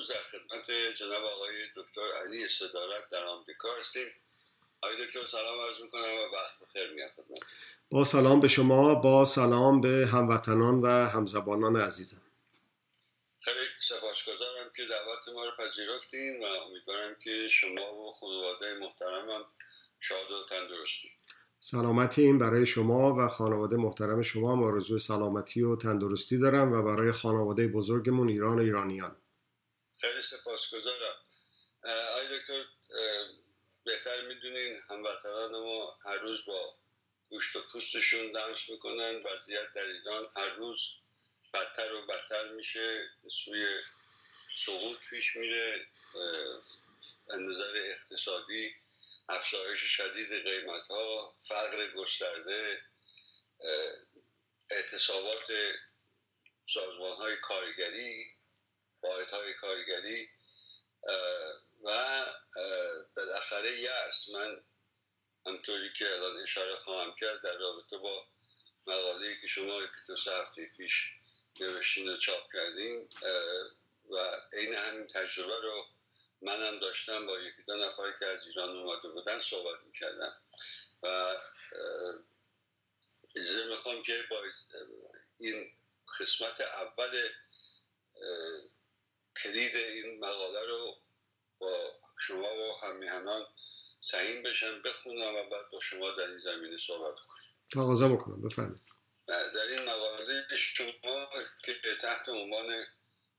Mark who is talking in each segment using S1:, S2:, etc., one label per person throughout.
S1: روز در خدمت جناب آقای دکتر علی صدارت در آمریکا هستیم. آقای دکتر سلام عرض می‌کنم و وقت بخیر میاد
S2: با سلام به شما با سلام به هموطنان و همزبانان عزیزم.
S1: خیلی سپاسگزارم که دعوت ما رو پذیرفتیم و امیدوارم که شما و خانواده محترمم شاد و تندرستی
S2: سلامتی این برای شما و خانواده محترم شما هم آرزوی سلامتی و تندرستی دارم و برای خانواده بزرگمون ایران و ایرانیان.
S1: خیلی سپاسگزارم. آی دکتر بهتر می‌دونین هموطنان ما هر روز با گوشت و پوستشون دمش می‌کنن وضعیت در ایران هر روز بدتر و بدتر میشه سوی سقوط پیش میره نظر اقتصادی افزایش شدید قیمت ها فقر گسترده اعتصابات سازمان های کارگری واحد های کارگری و بالاخره یأس من همطوری که الان اشاره خواهم کرد در رابطه با مقاله که شما یک دو هفته پیش نوشتین و چاپ کردیم و عین همین تجربه رو منم داشتم با یکی دو نفر که از ایران اومده بودن صحبت می‌کردم. و اجازه می‌خوام که با این قسمت اول کلید این مقاله رو با شما و همیهنان سهیم بشن بخونم و بعد با شما در این زمینه صحبت کنیم
S2: تقاضا بکنم بفرمایید.
S1: در این مقاله شما که تحت عنوان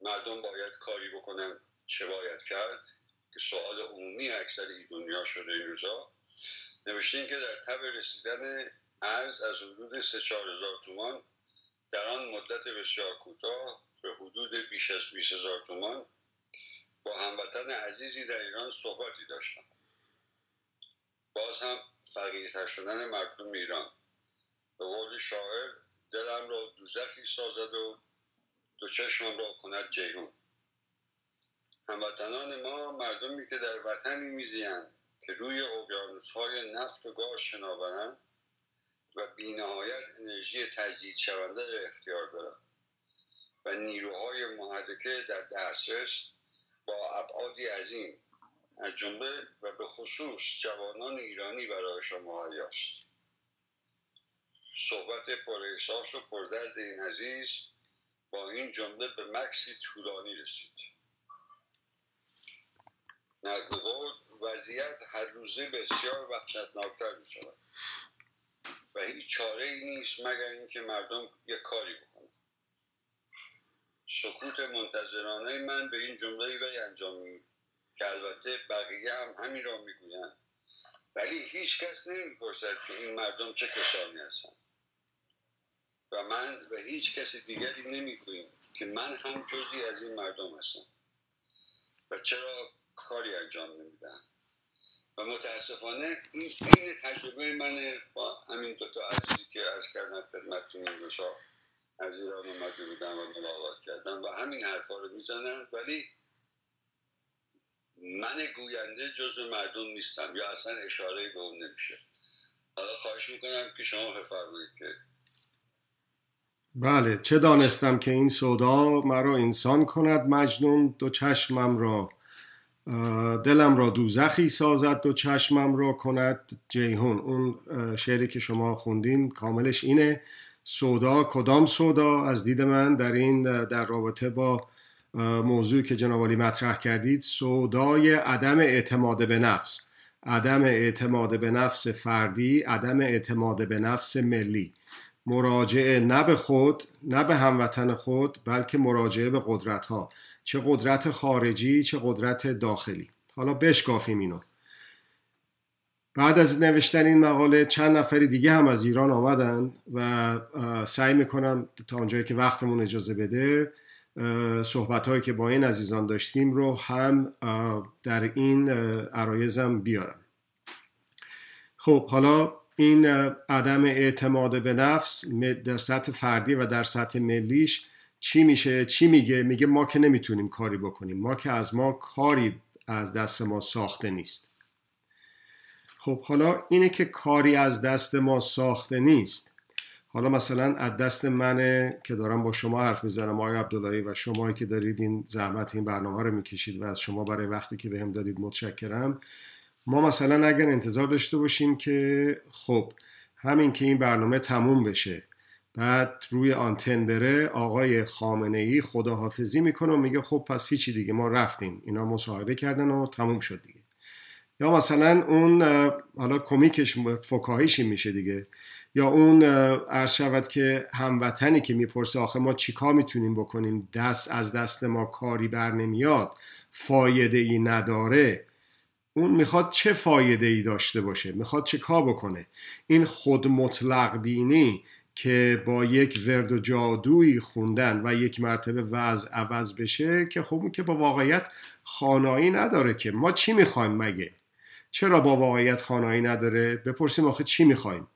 S1: مردم باید کاری بکنن چه باید کرد؟ که سوال عمومی اکثر این دنیا شده این روزا. نوشتین که در تب رسیدن ارز از حدود سه چهار هزار تومان در آن مدت بسیار کوتاه به حدود بیش از 20 هزار تومان با هموطن عزیزی در ایران صحبتی داشتم. باز هم فقیرتر شدن مردم ایران. به قول شاعر دلم را دوزخی سازد و دو چشمم را کند جیهون هموطنان ما مردمی که در وطنی میزیند که روی های نفت و گاز شناورند و بینهایت انرژی تجدید شونده را اختیار دارند. و نیروهای محرکه در دسترس با ابعادی عظیم از جمله و به خصوص جوانان ایرانی برای شما است صحبت پر احساس و پردرد این عزیز با این جمله به مکسی طولانی رسید. نقل وضعیت هر روزه بسیار وحشتناکتر می شود و هیچ چاره ای نیست مگر اینکه مردم یک کاری بکنن سکوت منتظرانه من به این جمله وی انجام می که البته بقیه هم همین را می‌گویند. ولی هیچ کس نمی‌پرسد که این مردم چه کسانی هستند. و من و هیچ کس دیگری نمی‌گوییم که من هم جزی از این مردم هستم. و چرا کاری انجام نمیدن و متاسفانه این این تجربه من با همین دوتا عزیزی که از کردن خدمتتون این از ایران اومده بودن و ملاقات کردن و همین حرفا رو می‌زنن. ولی من گوینده جز مردم نیستم یا اصلا اشاره به اون نمیشه. حالا خواهش می‌کنم که شما بفرمایید که
S2: بله چه دانستم که این سودا مرا انسان کند مجنون دو چشمم را دلم را دوزخی سازد دو چشمم را کند جیهون اون شعری که شما خوندین کاملش اینه. سودا کدام سودا؟ از دید من در این در رابطه با موضوعی که جناب مطرح کردید سودای عدم اعتماد به نفس. عدم اعتماد به نفس فردی عدم اعتماد به نفس ملی. مراجعه نه به خود نه به هموطن خود بلکه مراجعه به قدرت ها چه قدرت خارجی چه قدرت داخلی. حالا بشکافیم اینو. بعد از نوشتن این مقاله چند نفری دیگه هم از ایران آمدن و سعی می‌کنم تا اونجایی که وقتمون اجازه بده صحبت هایی که با این عزیزان داشتیم رو هم در این عرایزم بیارم. خب حالا این عدم اعتماد به نفس در سطح فردی و در سطح ملیش چی میشه؟ چی میگه؟ میگه ما که نمی‌تونیم کاری بکنیم. ما که از ما کاری از دست ما ساخته نیست. خب حالا اینه که کاری از دست ما ساخته نیست. حالا مثلا از دست منه که دارم با شما حرف می‌زنم آقای عبداللهی و شما که دارید این زحمت این برنامه رو می‌کشید و از شما برای وقتی که بهم دادید متشکرم. ما مثلا اگر انتظار داشته باشیم که خب همین که این برنامه تموم بشه بعد روی آنتن بره آقای خامنه ای خداحافظی می‌کنه و میگه خب پس هیچی دیگه ما رفتیم. اینا مصاحبه کردن و تموم شد دیگه. یا مثلا اون حالا کمیکش فکاهیشی میشه دیگه. یا اون عرض شود که هموطنی که می‌پرسه آخه ما چیکار می‌تونیم بکنیم؟ دست از دست ما کاری بر نمیاد فایده ای نداره. اون می‌خواد چه فایده ای داشته باشه؟ می‌خواد چه کار بکنه؟ این خود مطلق بینی که با یک ورد و جادویی خوندن و یک مرتبه وضع عوض بشه که خب که با واقعیت خانایی نداره که. ما چی می‌خوایم مگه؟ چرا با واقعیت خانایی نداره؟ بپرسیم آخه چی می‌خوایم؟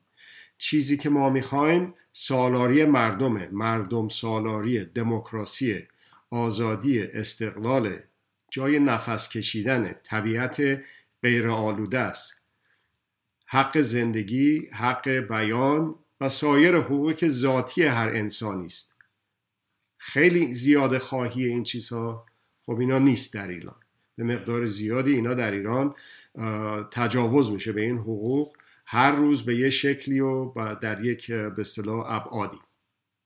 S2: چیزی که ما می‌خوایم سالاری مردمه. مردم سالاری دموکراسی آزادی استقلال جای نفس کشیدن طبیعت غیر آلوده است. حق زندگی حق بیان و سایر حقوق ذاتی هر انسانی است. خیلی زیاد خواهی این چیزها. خب اینا نیست در ایران. به مقدار زیادی اینا در ایران تجاوز میشه به این حقوق هر روز به یه شکلی و در یک به اصطلاح ابعادی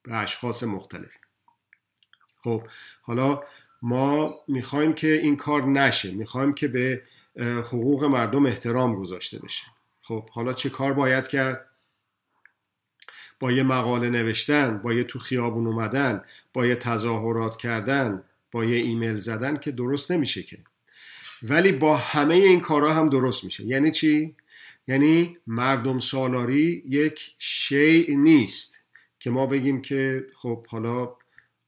S2: به اشخاص مختلف. خب حالا ما می‌خوایم که این کار نشه. می‌خوایم که به حقوق مردم احترام گذاشته بشه. خب حالا چه کار باید کرد؟ با یه مقاله نوشتن با یه تو خیابون اومدن با یه تظاهرات کردن با یه ایمیل زدن که درست نمیشه که. ولی با همه این کارها هم درست میشه. یعنی چی؟ یعنی مردم سالاری یک شیء نیست که ما بگیم که خب حالا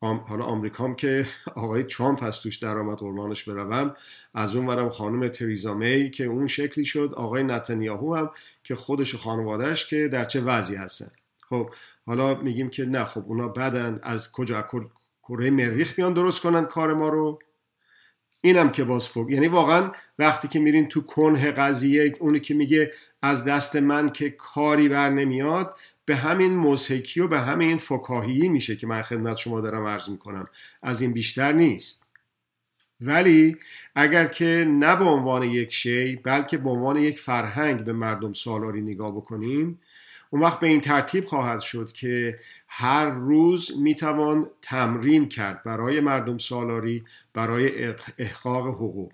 S2: حالا آمریکام که آقای ترامپ هست توش درآمد قربانش بروم. از اون ورم خانم تریزا می که اون شکلی شد. آقای نتانیاهو هم که خودش و خانوادهش که در چه وضعی هستن. خب حالا میگیم که نه خب اونا بدن. از کجا؟ کره مریخ بیان درست کنن کار ما رو. اینم که باز فوق یعنی واقعا وقتی که میرین تو کنه قضیه اونی که میگه از دست من که کاری بر نمیاد به همین موسیقی و به همین فکاهی میشه که من خدمت شما دارم عرض می‌کنم. از این بیشتر نیست. ولی اگر که نه به عنوان یک شی بلکه به عنوان یک فرهنگ به مردم سالاری نگاه بکنیم اون وقت به این ترتیب خواهد شد که هر روز می‌توان تمرین کرد برای مردم سالاری برای احقاق حقوق.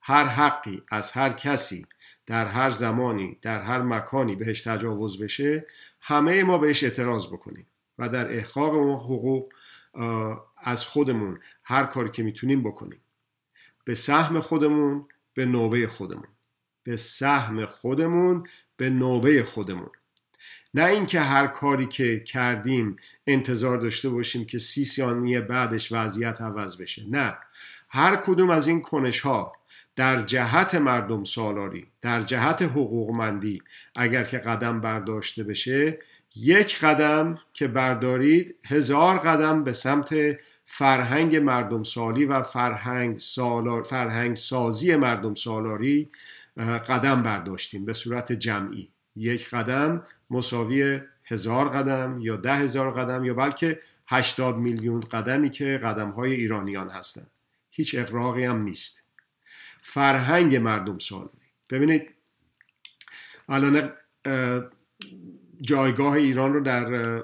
S2: هر حقی از هر کسی در هر زمانی در هر مکانی بهش تجاوز بشه همه ما بهش اعتراض بکنیم و در احقاق اون حقوق از خودمون هر کاری که می‌تونیم بکنیم. به سهم خودمون به نوبه خودمون. به سهم خودمون به نوبه خودمون. نه اینکه هر کاری که کردیم انتظار داشته باشیم که سی ثانیه بعدش وضعیت عوض بشه. نه. هر کدوم از این کنش ها در جهت مردم سالاری در جهت حقوقمندی اگر که قدم برداشته بشه یک قدم که بردارید هزار قدم به سمت فرهنگ مردم سالی و فرهنگ, سالار، فرهنگ سازی مردم سالاری قدم برداشتیم به صورت جمعی. یک قدم مساوی هزار قدم یا ده هزار قدم یا بلکه هشتاد میلیون قدمی که قدم های ایرانیان هستند. هیچ اقراقی هم نیست. فرهنگ مردم سالاری ببینید الان جایگاه ایران رو در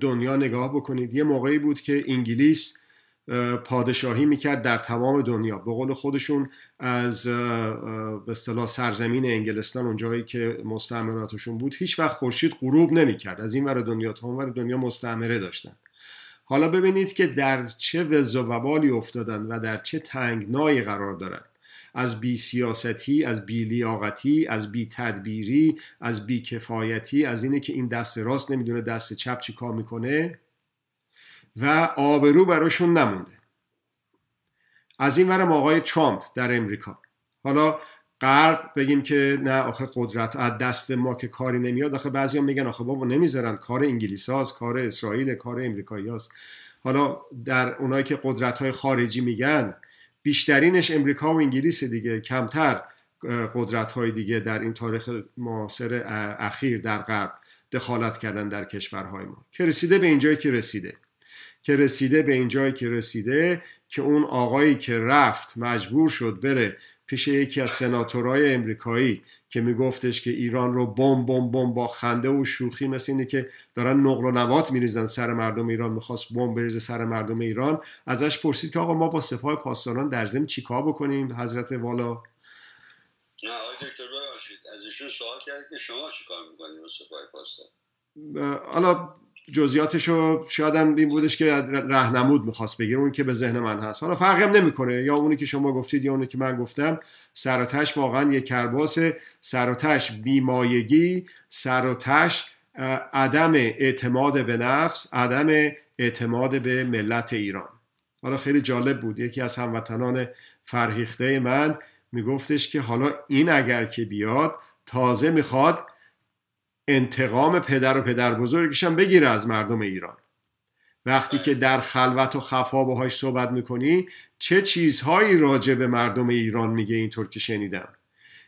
S2: دنیا نگاه بکنید. یه موقعی بود که انگلیس پادشاهی می‌کرد در تمام دنیا. به قول خودشون از به اصطلاح سرزمین انگلستان اونجایی که مستعمراتشون بود هیچ وقت خورشید غروب نمی‌کرد. از این ور دنیا تا اون ور دنیا مستعمره داشتن. حالا ببینید که در چه وز و وبالی افتادن و در چه تنگنایی قرار دارن. از بی سیاستی از بی لیاقتی از بی تدبیری از بی کفایتی از اینه که این دست راست نمی‌دونه دست چپ چی کار می‌کنه و آبرو براشون نمونده. از این ورم آقای ترامپ در امریکا. حالا غرب بگیم که نه آخه قدرت از دست ما که کاری نمیاد. آخه بعضی هم میگن آخه بابا نمی‌ذارن. کار انگلیس هاست کار اسرائیل کار امریکایی هاست حالا در اونایی که قدرت های خارجی میگن بیشترینش امریکا و انگلیس دیگه. کمتر قدرت های دیگه در این تاریخ معاصر اخیر در غرب دخالت کردن در کشورهای ما. که رسیده به اینجایی که رسیده. که رسیده به اینجایی که رسیده که اون آقایی که رفت مجبور شد بره پیش یکی از سناتورهای امریکایی که میگفتش که ایران رو بم بم بم با خنده و شوخی مثل اینه که دارن نقل و نوات میریزن سر مردم ایران می‌خواست بم بریزه سر مردم ایران. ازش پرسید که آقا ما با سپاه پاسداران در ضمن چیکار بکنیم؟ حضرت والا.
S1: نه آقای دکتر ببخشید. از ایشون سوال کرد که شما چیکار می‌کنید با سپاه پاسداران
S2: حالا جزئیاتشو شاید هم این بودش که رهنمود می‌خواست بگیر اون که به ذهن من هست. حالا فرقی هم نمی‌کنه یا اونی که شما گفتید یا اونی که من گفتم. سراتش واقعا یک کرباس سراتش بیمایگی. سراتش عدم اعتماد به نفس عدم اعتماد به ملت ایران. حالا خیلی جالب بود. یکی از هموطنان فرهیخته من میگفتش که حالا این اگر که بیاد تازه می‌خواد انتقام پدر و پدر بزرگش هم بگیره از مردم ایران. وقتی که در خلوت و خفا باهاش صحبت می‌کنی چه چیزهایی راجع به مردم ایران میگه اینطور که شنیدم؟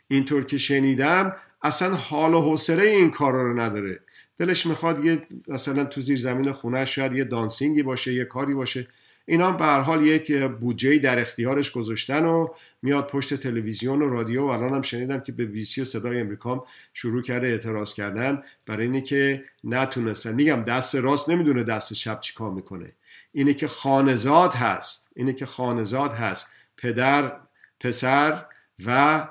S2: اینطور که شنیدم اصلا حال و حوصله این کارا رو نداره. دلش می‌خواد یه مثلا تو زیر زمین خونه شاید یه دانسینگی باشه یه کاری باشه. اینا به هر حال یک بودجه در اختیارش گذاشتن و میاد پشت تلویزیون و رادیو. و الان هم شنیدم که به بیسی و صدای امریکا شروع کرده اعتراض کردن. برای اینی که نتونستن. میگم دست راست نمی‌دونه دست چپ چیکار می‌کنه. اینه که خانزاد هست. اینه که خانزاد هست. پدر پسر و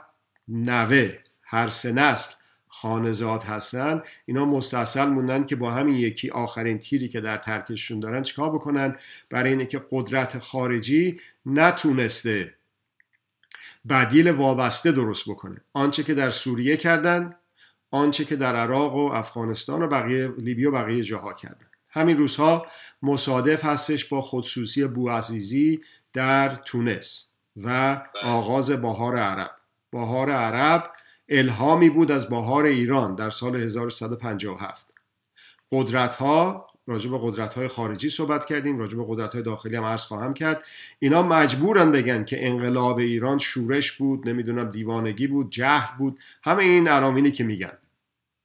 S2: نوه. هر سه نسل. خانزاد هستن اینا مستصل موندن که با همین یکی آخرین تیری که در ترکششون دارن چیکار بکنن؟ برای اینه که قدرت خارجی نتونسته بدیل وابسته درست بکنه. آنچه که در سوریه کردن آنچه که در عراق و افغانستان و بقیه لیبی و بقیه جاها کردن. همین روزها مصادف هستش با خودسوسی بوعزیزی در تونس و آغاز بهار عرب. بهار عرب الهامی بود از بهار ایران در سال 1157 قدرت ها راجع به قدرت های خارجی صحبت کردیم راجع به قدرت های داخلی هم عرض خواهم کرد. اینا مجبورن بگن که انقلاب ایران شورش بود نمی‌دونم دیوانگی بود جهل بود همه این عناوینی که میگن.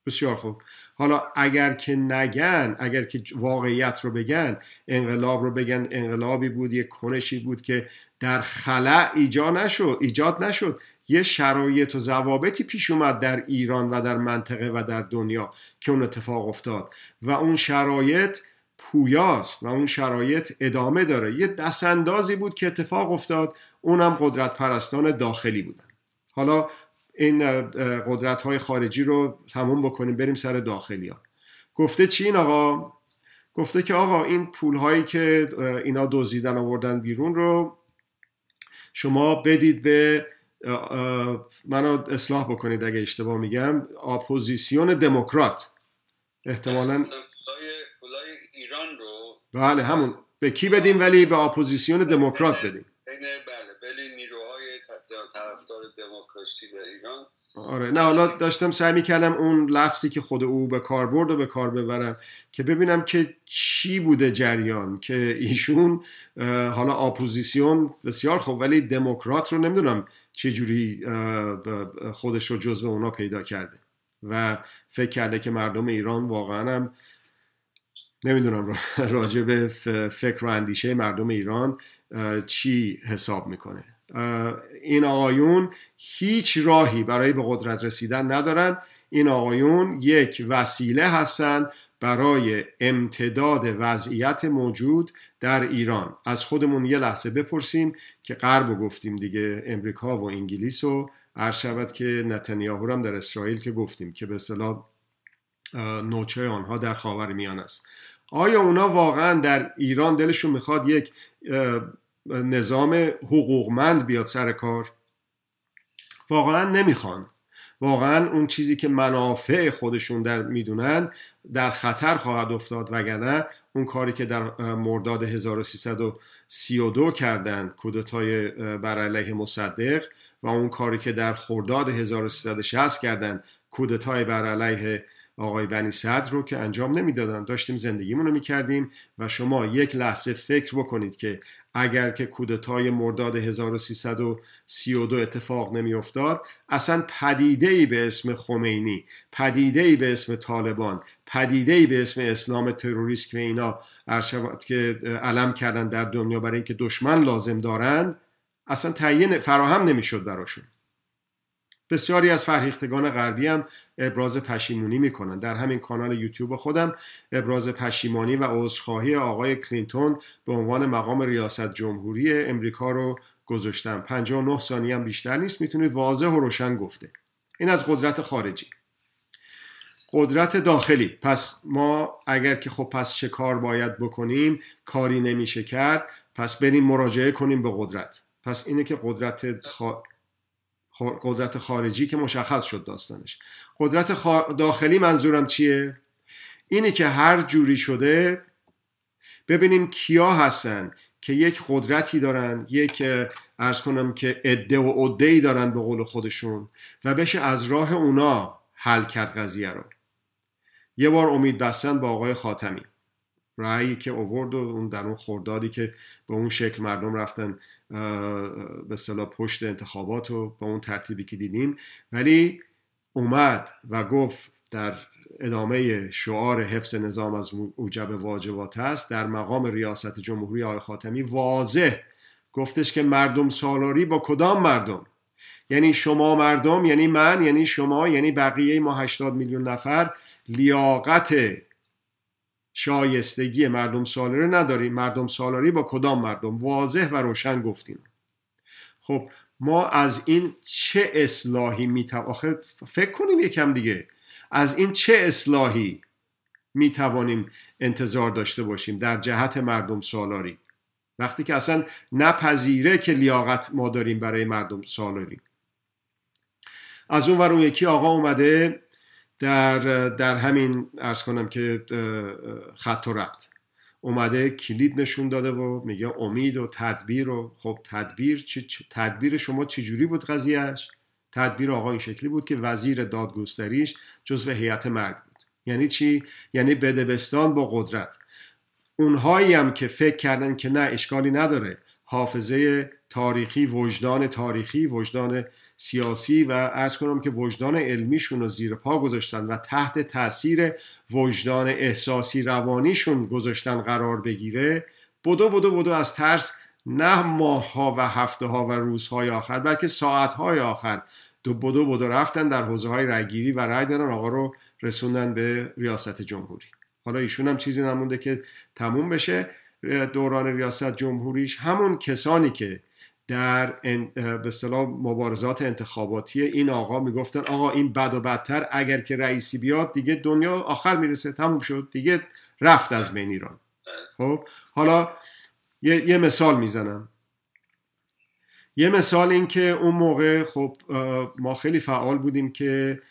S2: بسیار خوب. حالا اگر که نگن اگر که واقعیت رو بگن انقلاب رو بگن انقلابی بود یک کنشی بود که در خلع ایجاد نشد ایجاد نشد. یه شرایط و ضوابطی پیش اومد در ایران و در منطقه و در دنیا که اون اتفاق افتاد. و اون شرایط پویاست و اون شرایط ادامه داره. یه دستاندازی بود که اتفاق افتاد اونم قدرت پرستان داخلی بودن. حالا این قدرت های خارجی رو تموم بکنیم بریم سر داخلی ها گفته چی این آقا؟ گفته که آقا این پول هایی که اینا دزدیدن آوردن بیرون رو شما بدید به منو اصلاح بکنید اگه اشتباه میگم. اپوزیسیون دموکرات. احتمالا
S1: ایران رو
S2: بله همون. به کی بدیم ولی به اپوزیسیون دموکرات بدیم.
S1: بله ولی نیروهای طرفدار دموکراسی در ایران.
S2: آره. نه حالا داشتم سعی می‌کردم اون لفظی که خود او به کار برد و به کار ببرم که ببینم که چی بوده جریان که ایشون حالا اپوزیسیون بسیار خوب ولی دموکرات رو نمی‌دونم چه جوری خودش رو جزو اونا پیدا کرده. و فکر کرده که مردم ایران واقعا هم نمی‌دونم راجع به فکر و اندیشه مردم ایران چی حساب می‌کنه. این آقایون هیچ راهی برای به قدرت رسیدن ندارن. این آقایون یک وسیله هستند برای امتداد وضعیت موجود در ایران. از خودمون یه لحظه بپرسیم که غرب و گفتیم دیگه امریکا و انگلیس و عرض شود که نتانیاهو هم در اسرائیل که گفتیم که به اصطلاح نوچه آنها در خاور میان است. آیا اونا واقعا در ایران دلشون می‌خواد یک نظام حقوقمند بیاد سر کار واقعا نمی‌خوان. واقعا اون چیزی که منافع خودشون در می‌دونن در خطر خواهد افتاد وگرنه اون کاری که در مرداد 1332 کردند کودتای بر علیه مصدق و اون کاری که در خرداد 1360 کردند کودتای بر علیه آقای بنی صدر رو که انجام نمی‌دادن داشتیم زندگیمون رو می‌کردیم و شما یک لحظه فکر بکنید که اگر که کودتای مرداد 1332 اتفاق نمیافتاد اصلا پدیده ای به اسم خمینی پدیده ای به اسم طالبان پدیده ای به اسم اسلام تروریست که اینا که علم کردن در دنیا برای اینکه دشمن لازم دارن اصلا تعیین فراهم نمی‌شد براشون. بسیاری از فرهیختگان غربی هم ابراز پشیمونی می‌کنن. در همین کانال یوتیوب خودم ابراز پشیمانی و عذرخواهی آقای کلینتون به عنوان مقام ریاست جمهوری امریکا رو گذاشتم. 59 ثانیه هم بیشتر نیست می‌تونید واضح و روشن گفته. این از قدرت خارجی. قدرت داخلی. پس ما اگر که خب پس چه کار باید بکنیم؟ کاری نمیشه کرد. پس بریم مراجعه کنیم به قدرت. پس اینه که قدرت قدرت خارجی که مشخص شد داستانش. قدرت داخلی منظورم چیه؟ اینه که هر جوری شده ببینیم کیا هستن که یک قدرتی دارن یک ارز کنم که عده و عده دارن به قول خودشون و بشه از راه اونا حل کرد قضیه رو. یه بار امید بستن با آقای خاتمی. رأیی که اوورد و اون در اون خوردادی که به اون شکل مردم رفتن. به صلاح پشت انتخابات و با اون ترتیبی که دیدیم. ولی اومد و گفت در ادامه شعار حفظ نظام از اوجب واجبات است در مقام ریاست جمهوری آقای خاتمی واضح گفتش که مردم سالاری با کدام مردم؟ یعنی شما مردم یعنی من یعنی شما یعنی بقیه ما 80 میلیون نفر لیاقت شایستگی مردم سالاری نداریم مردم سالاری با کدام مردم؟ واضح و روشن گفتیم. خب ما از این چه اصلاحی می آخه فکر کنیم یکم دیگه. از این چه اصلاحی می توانیم انتظار داشته باشیم در جهت مردم سالاری؟ وقتی که اصلا نپذیره که لیاقت ما داریم برای مردم سالاری. از اون ور اون یکی آقا اومده در, در همین ارز کنم که خط و ربط. اومده کلید نشون داده و میگه امید و تدبیر و خب تدبیر چی تدبیر شما چجوری بود قضیهش تدبیر آقا این شکلی بود که وزیر دادگستریش جزو هیئت مرگ بود. یعنی چی؟ یعنی بدبستان با قدرت. اونهایی هم که فکر کردن که نه اشکالی نداره. حافظه تاریخی وجدان تاریخی وجدان سیاسی و ارز کنم که وجدان علمیشون رو زیر پا گذاشتن و تحت تاثیر وجدان احساسی روانیشون گذاشتن قرار بگیره بدو بدو بدو از ترس نه ماهها و هفته ها و روزهای آخر بلکه ساعت های آخر دو بدو بدو رفتن در حوزه های رگیری و رای دادن آقا رو رسوندن به ریاست جمهوری. حالا ایشون هم چیزی نمونده که تموم بشه. دوران ریاست جمهوریش همون کسانی که در به اصطلاح مبارزات انتخاباتی این آقا می‌گفتن آقا این بد و بدتر اگر که رئیسی بیاد دیگه دنیا آخر می‌رسه. تموم شد. دیگه رفت از بین ایران. خب؟ حالا یه, یه مثال می‌زنم. یه مثال این که اون موقع خب ما خیلی فعال بودیم که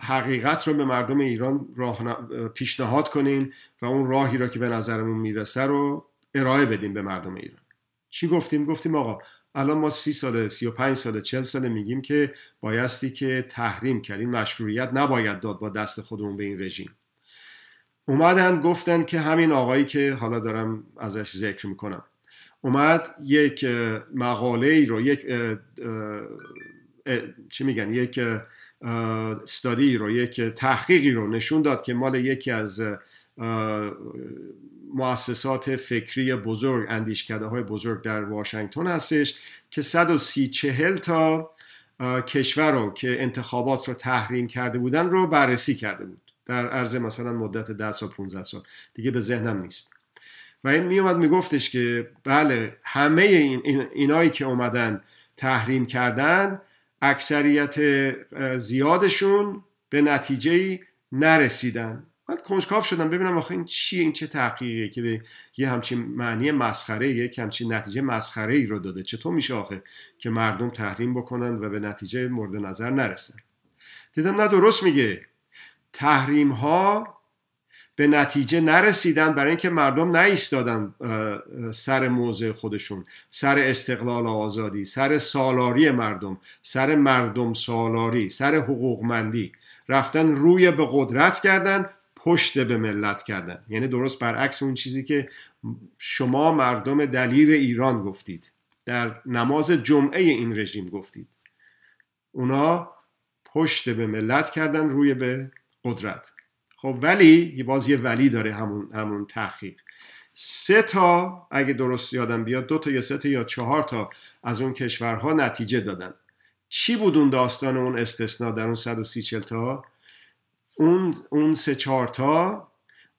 S2: حقیقت رو به مردم ایران راه پیشنهاد کنیم و اون راهی را که به نظرمون می‌رسه رو ارائه بدیم به مردم ایران. چی گفتیم؟ گفتیم آقا الان ما سی ساله سی و پنج ساله چل ساله میگیم که بایستی که تحریم کرد این مشروعیت نباید داد با دست خودمون به این رژیم. اومدن گفتن که همین آقایی که حالا دارم ازش ذکر می‌کنم. اومد یک مقاله ای رو یک چی میگن؟ یک استادی رو یک تحقیقی رو نشون داد که مال یکی از مؤسسات فکری بزرگ اندیشکده های بزرگ در واشنگتن هستش که 130 چهل تا کشور رو که انتخابات رو تحریم کرده بودن رو بررسی کرده بود. در عرض مثلا مدت 10 سال 15 سال. دیگه به ذهنم نیست. و این میومد میگفتش که بله همه این اینایی که اومدن تحریم کردن اکثریت زیادشون به نتیجه نرسیدن. من کنجکاف شدم ببینم آخه این چیه این چه تحقیقیه که به یه همچین معنی مسخره یک همچین نتیجه مسخره ای رو داده. چطور میشه آخه که مردم تحریم بکنن و به نتیجه مورد نظر نرسن؟ دیدم نه درست میگه. تحریم ها به نتیجه نرسیدن برای اینکه مردم نایستادن سر موضع خودشون سر استقلال و آزادی سر سالاری مردم سر مردم سالاری سر حقوقمندی. رفتن روی به قدرت کردن پشت به ملت کردن. یعنی درست برعکس اون چیزی که شما مردم دلیر ایران گفتید. در نماز جمعه این رژیم گفتید. اونا پشت به ملت کردن روی به قدرت. خب ولی باز یه ولی داره همون, همون تحقیق. سه تا اگه درست یادم بیاد دو تا یا سه تا یا چهار تا از اون کشورها نتیجه دادن. چی بود اون داستان اون استثنا در اون 130 تا؟ اون اون سه چهار تا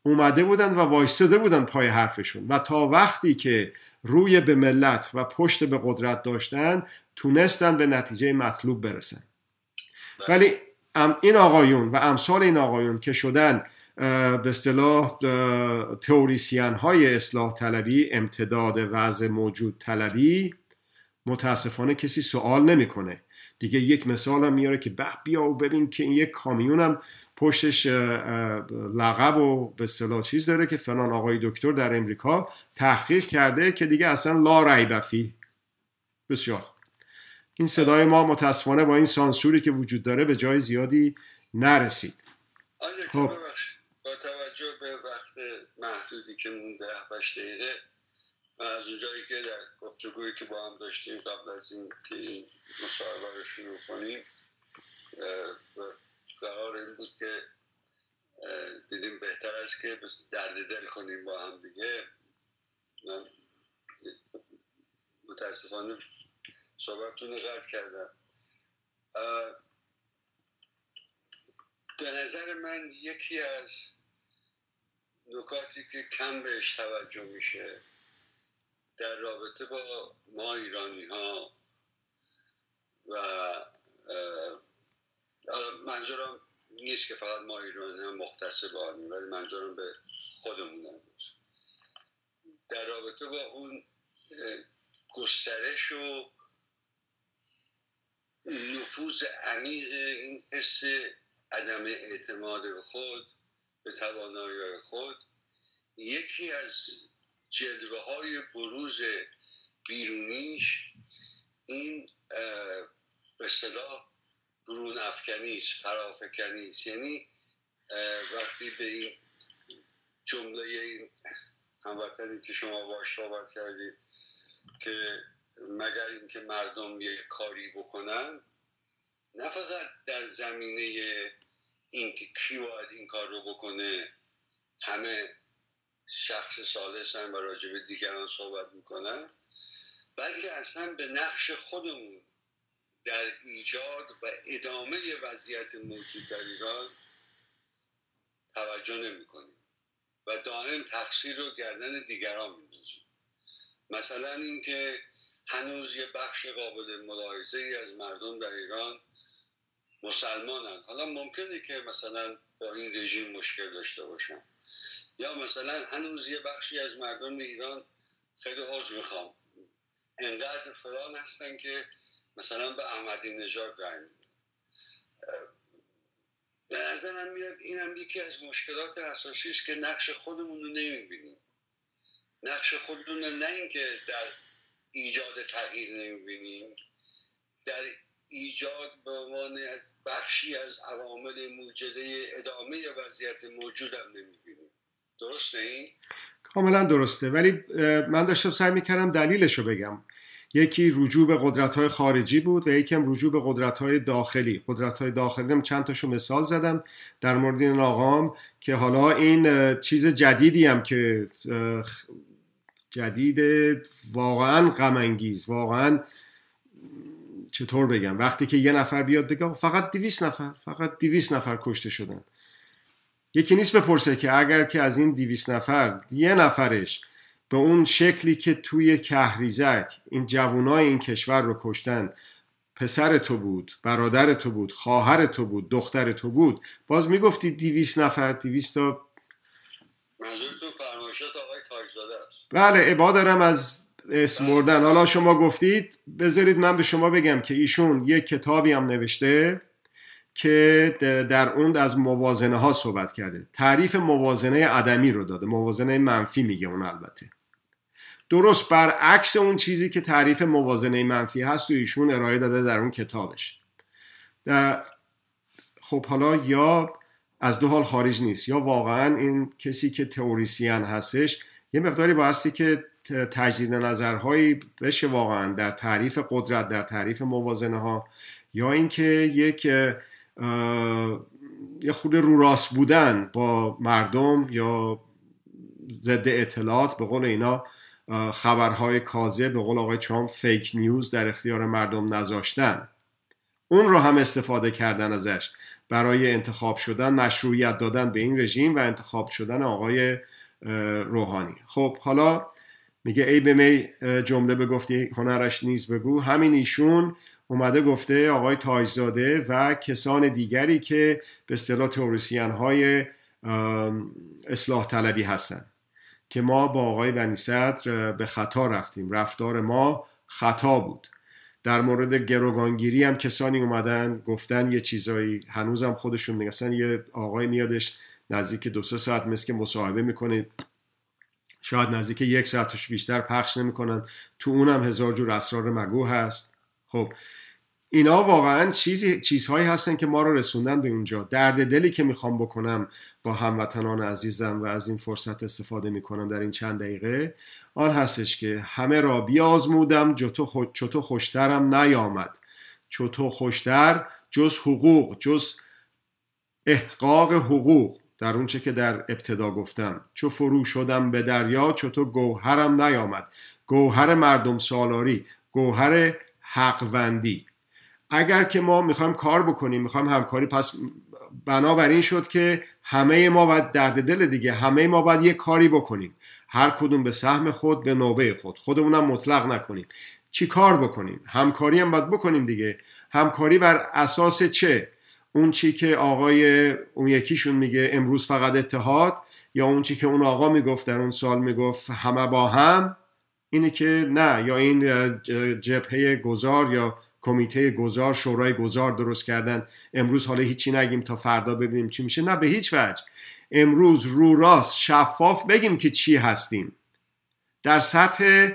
S2: اومده بودن و وایستاده بودن پای حرفشون. و تا وقتی که روی به ملت و پشت به قدرت داشتن تونستن به نتیجه مطلوب برسن. ولی این آقایون و امثال این آقایون که شدن به اصطلاح تئوریسین های اصلاح طلبی امتداد وضع موجود طلبی متاسفانه کسی سوال نمی‌کنه. دیگه یک مثال هم میاره که به بیا و ببین که این یک کامیون هم پشتش لقب و به اصطلاح چیز داره که فلان آقای دکتر در امریکا تحقیق کرده که دیگه اصلا لا ریبفی بسیار. این صدای ما متاسفانه با این سانسوری که وجود داره به جای زیادی نرسید.
S1: خب. با توجه به وقت محدودی که مونده 7 دقیقه از اونجایی که در گفتگویی که با هم داشتیم قبل از این که این مصاحبه رو شروع کنیم قرار این بود که دیدیم بهتر است که درد دل کنیم با هم دیگه. من متاسفانه صحبتتون رو قطع کردم. به نظر من یکی از نکاتی که کم بهش توجه میشه در رابطه با ما ایرانی ها و منظورم نیست که فقط ما ایرانی هم مختص با ولی منظورم به خودمون هم در رابطه با اون گسترش و نفوذ عمیق این حس عدم اعتماد به خود به توانایی خود یکی از جلوه های بروز بیرونیش این به صلاح برون افکنی فرافکنی یعنی وقتی به این جمله این هموطنی که شما باش صحبت کردید که مگر اینکه مردم یک کاری بکنن نه فقط در زمینه اینکه کی باید این کار رو بکنه همه شخص سالسن و راجع به دیگران صحبت می‌کنن بلکه اصلا به نقش خودمون در ایجاد و ادامه وضعیت موجود در ایران توجه نمی کنیم و دائم تقصیر رو گردن دیگران میندازیم. مثلا اینکه هنوز یه بخش قابل ملاحظه ای از مردم در ایران مسلمانن. حالا ممکنه که مثلا با این رژیم مشکل داشته باشن. یا مثلا هنوز یه بخشی از مردم ایران خیلی عضو می‌خوام. انقدر فلان هستن که مثلا به احمدی نژاد رنگ به نظرم میاد اینم یکی از مشکلات اساسی است که نقش خودمون رو نمی‌بینیم. نقش خودمون نه اینکه در ایجاد تغییر نمی‌بینیم در ایجاد به عنوان بخشی از عوامل موجده ادامه وضعیت موجود هم نمی‌بینیم. درسته این؟
S2: کاملا درسته. ولی من داشتم سعی می‌کردم دلیلش رو بگم. یکی رجوع به قدرت خارجی بود و یکی هم رجوع به قدرت داخلی. قدرت های داخلی هم چند تاشو مثال زدم. در مورد این آقام که حالا این چیز جدیدی هم که جدید واقعا غم واقعا چطور بگم؟ وقتی که یه نفر بیاد بگه فقط دیویس نفر فقط دیویس نفر کشته شدن. یکی نیست بپرسه که اگر که از این دیویس نفر یه نفرش به اون شکلی که توی کهریزک این جوانای این کشور رو کشتن پسر تو بود برادر تو بود خواهر تو بود دختر تو بود باز می‌گفتی دیویس نفر دیویس تا بله عبا دارم از اسم بردن حالا شما گفتید بذارید من به شما بگم که ایشون یک کتابی هم نوشته که در اون از موازنه ها صحبت کرده. تعریف موازنه عدمی رو داده. موازنه منفی میگه اون البته. درست برعکس اون چیزی که تعریف موازنه منفی هست و ایشون ارائه داده در اون کتابش. خب حالا یا از دو حال خارج نیست یا واقعا این کسی که تئوریسین هستش یه مقداری بایستی که تجدید نظرهایی بشه واقعا در تعریف قدرت در تعریف موازنه ها یا اینکه یک یه خود رو راست بودن با مردم یا ضد اطلاعات به قول اینا خبرهای کاذب به قول آقای ترامپ فیک نیوز در اختیار مردم نذاشتن. اون رو هم استفاده کردن ازش. برای انتخاب شدن مشروعیت دادن به این رژیم و انتخاب شدن آقای روحانی. خب حالا میگه ای به می جمله بگفتی هنرش نیز بگو. همین ایشون اومده گفته آقای تاجزاده و کسان دیگری که به اصطلاح تئوریسین های اصلاح طلبی هستن. که ما با آقای بنی صدر به خطا رفتیم. رفتار ما خطا بود. در مورد گروگانگیری هم کسانی اومدن گفتن یه چیزایی. هنوزم خودشون میگن. یه آقای میادش نزدیک دو سه ساعت مثل که مصاحبه می‌کنه. شاید نزدیک یک ساعتش بیشتر پخش نمی‌کنن. تو اونم هزار جور اسرار مگو هست. خب اینا واقعا چیزی چیزهایی هستن که ما رو رسوندن به اونجا. درد دلی که می‌خوام بکنم با هموطنان عزیزم و از این فرصت استفاده می‌کنم در این چند دقیقه. آن هستش که همه را بیازمودم چطور خوشترم نیامد. چطور خوشتر جز حقوق جز احقاق حقوق. در اونچه که در ابتدا گفتم. چو فرو شدم به دریا چطور گوهرم نیامد. گوهر مردم سالاری گوهر حقوندی. اگر که ما می‌خوایم کار بکنیم می‌خوایم همکاری پس بنابراین شد که همه ما باید درد دل دیگه همه ما باید یه کاری بکنیم. هر کدوم به سهم خود به نوبه خود. خودمونم مطلق نکنیم. چی کار بکنیم؟ همکاری هم باید بکنیم دیگه. همکاری بر اساس چه؟ اون چی که آقای اون یکیشون میگه امروز فقط اتحاد یا اون چی که اون آقا می‌گفت در اون سال می‌گفت همه با هم؟ اینه که نه یا این جبهه گذار یا کمیته گذار شورای گذار درست کردن. امروز حالا هیچی نگیم تا فردا ببینیم چی میشه. نه به هیچ وجه. امروز رو راست شفاف بگیم که چی هستیم. در سطح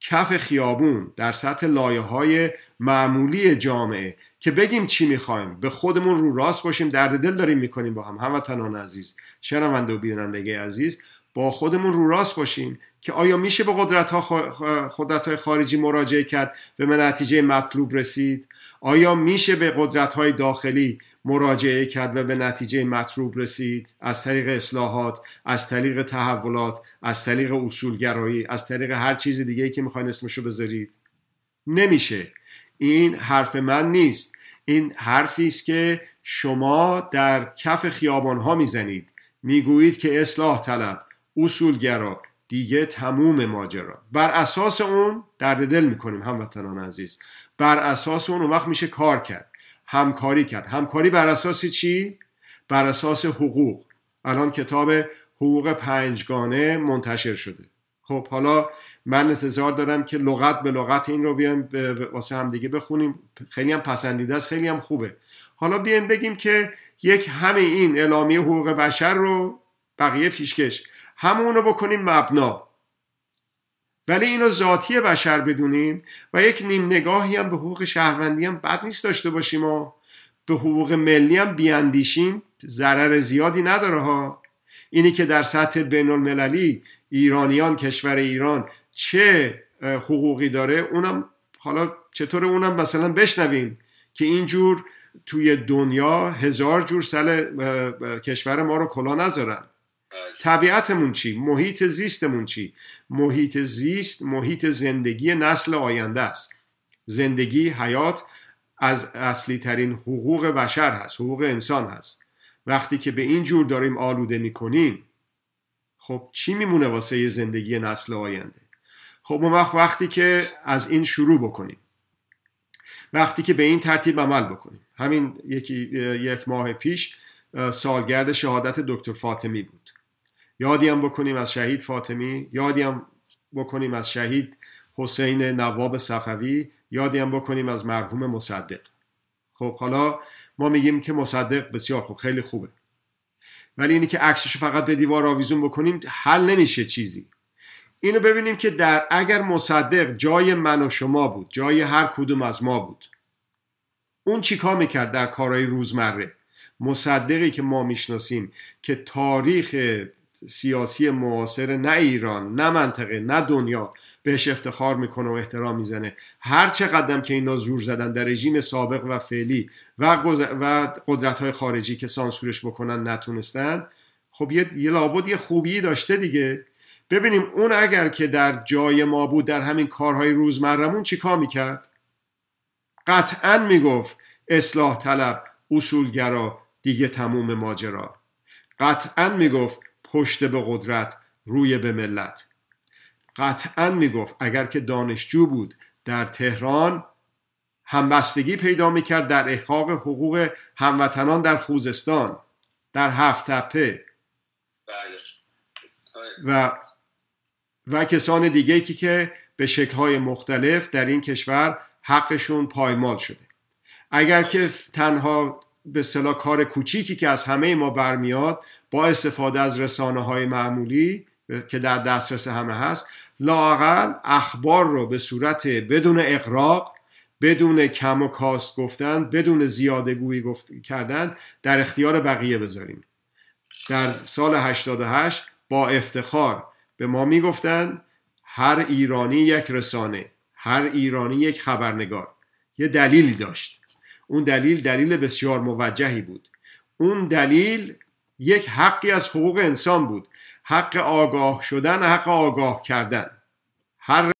S2: کف خیابون در سطح لایه های معمولی جامعه که بگیم چی می‌خوایم. به خودمون رو راست باشیم. درد دل داریم می‌کنیم با هم. هموطنان عزیز شنونده و بیننده عزیز با خودمون رو راست باشیم که آیا میشه به قدرت, ها خارجی مراجعه کرد؟ و به نتیجه مطلوب رسید. آیا میشه به قدرت های داخلی مراجعه کرد و به نتیجه مطلوب رسید؟ از طریق اصلاحات از طریق تحولات از طریق اصولگرایی از طریق هر چیز دیگه که می‌خواین اسمشو بذارید. نمیشه. این حرف من نیست. این حرفی است که شما در کف خیابان ها می‌زنید. می‌گویید که اصلاح طلب. اصولگرا. دیگه تموم ماجرا. بر اساس اون درد دل می‌کنیم هموطنان عزیز. بر اساس اون وقت میشه کار کرد. همکاری کرد. همکاری بر اساس چی؟ بر اساس حقوق. الان کتاب حقوق پنجگانه منتشر شده. خب حالا من انتظار دارم که لغت به لغت این رو بیایم واسه هم دیگه بخونیم. خیلی هم پسندیده است خیلی هم خوبه. حالا بیایم بگیم که یک همه این اعلامیه حقوق بشر رو بقیه پیشکش. همونو بکنیم مبنا. ولی اینو ذاتی بشر بدونیم و یک نیم نگاهی هم به حقوق شهروندی هم بد نیست داشته باشیم و به حقوق ملی هم بیاندیشیم ضرر زیادی نداره ها. اینی که در سطح بین المللی ایرانیان کشور ایران چه حقوقی داره اونم حالا چطور اونم مثلا بشنویم که اینجور توی دنیا هزار جور سل کشور ما رو کلا نذارن. طبیعتمون چی؟ محیط زیستمون چی؟ محیط زیست محیط زندگی نسل آینده است. زندگی حیات از اصلی ترین حقوق بشر هست حقوق انسان هست. وقتی که به این جور داریم آلوده می‌کنیم خب چی میمونه واسه زندگی نسل آینده؟ خب وقت وقتی که از این شروع بکنیم. وقتی که به این ترتیب عمل بکنیم. همین یکی یک ماه پیش سالگرد شهادت دکتر فاطمی بود. یادی هم بکنیم از شهید فاطمی یادی هم بکنیم از شهید حسین نواب صفوی یادی هم بکنیم از مرحوم مصدق. خب حالا ما میگیم که مصدق بسیار خوب خیلی خوبه. ولی اینی که عکسش فقط به دیوار آویزون بکنیم حل نمیشه چیزی. اینو ببینیم که در اگر مصدق جای من و شما بود جای هر کدوم از ما بود اون چیکار می‌کرد در کارهای روزمره؟ مصدقی که ما می‌شناسیم که تاریخ سیاسی معاصر نه ایران نه منطقه نه دنیا بهش افتخار می‌کنه و احترام می‌زنه. هر چقدر که اینا زور زدن در رژیم سابق و فعلی و, و قدرت های خارجی که سانسورش بکنن نتونستن خب یه, یه لابد یه خوبی داشته دیگه. ببینیم اون اگر که در جای ما بود در همین کارهای روزمرمون چیکار می‌کرد؟ قطعا می‌گفت اصلاح طلب اصولگرا دیگه تموم ماجرا. قطعا می‌گفت پشت به قدرت روی به ملت. قطعا می‌گفت اگر که دانشجو بود در تهران همبستگی پیدا می‌کرد در احقاق حقوق هموطنان در خوزستان در هفت تپه. و و کسان دیگه که که به شکلهای مختلف در این کشور حقشون پایمال شده. اگر که تنها به اصطلاح کار کوچیکی که از همه ما برمیاد با استفاده از رسانه های معمولی که در دسترس همه هست لاقل اخبار رو به صورت بدون اقراق بدون کم و کاست گفتن بدون زیاده گویی گفت کردن در اختیار بقیه بذاریم. در سال 88 با افتخار به ما می‌گفتند هر ایرانی یک رسانه هر ایرانی یک خبرنگار. یه دلیلی داشت. اون دلیل دلیل بسیار موجهی بود. اون دلیل یک حقی از حقوق انسان بود. حق آگاه شدن حق آگاه کردن. هر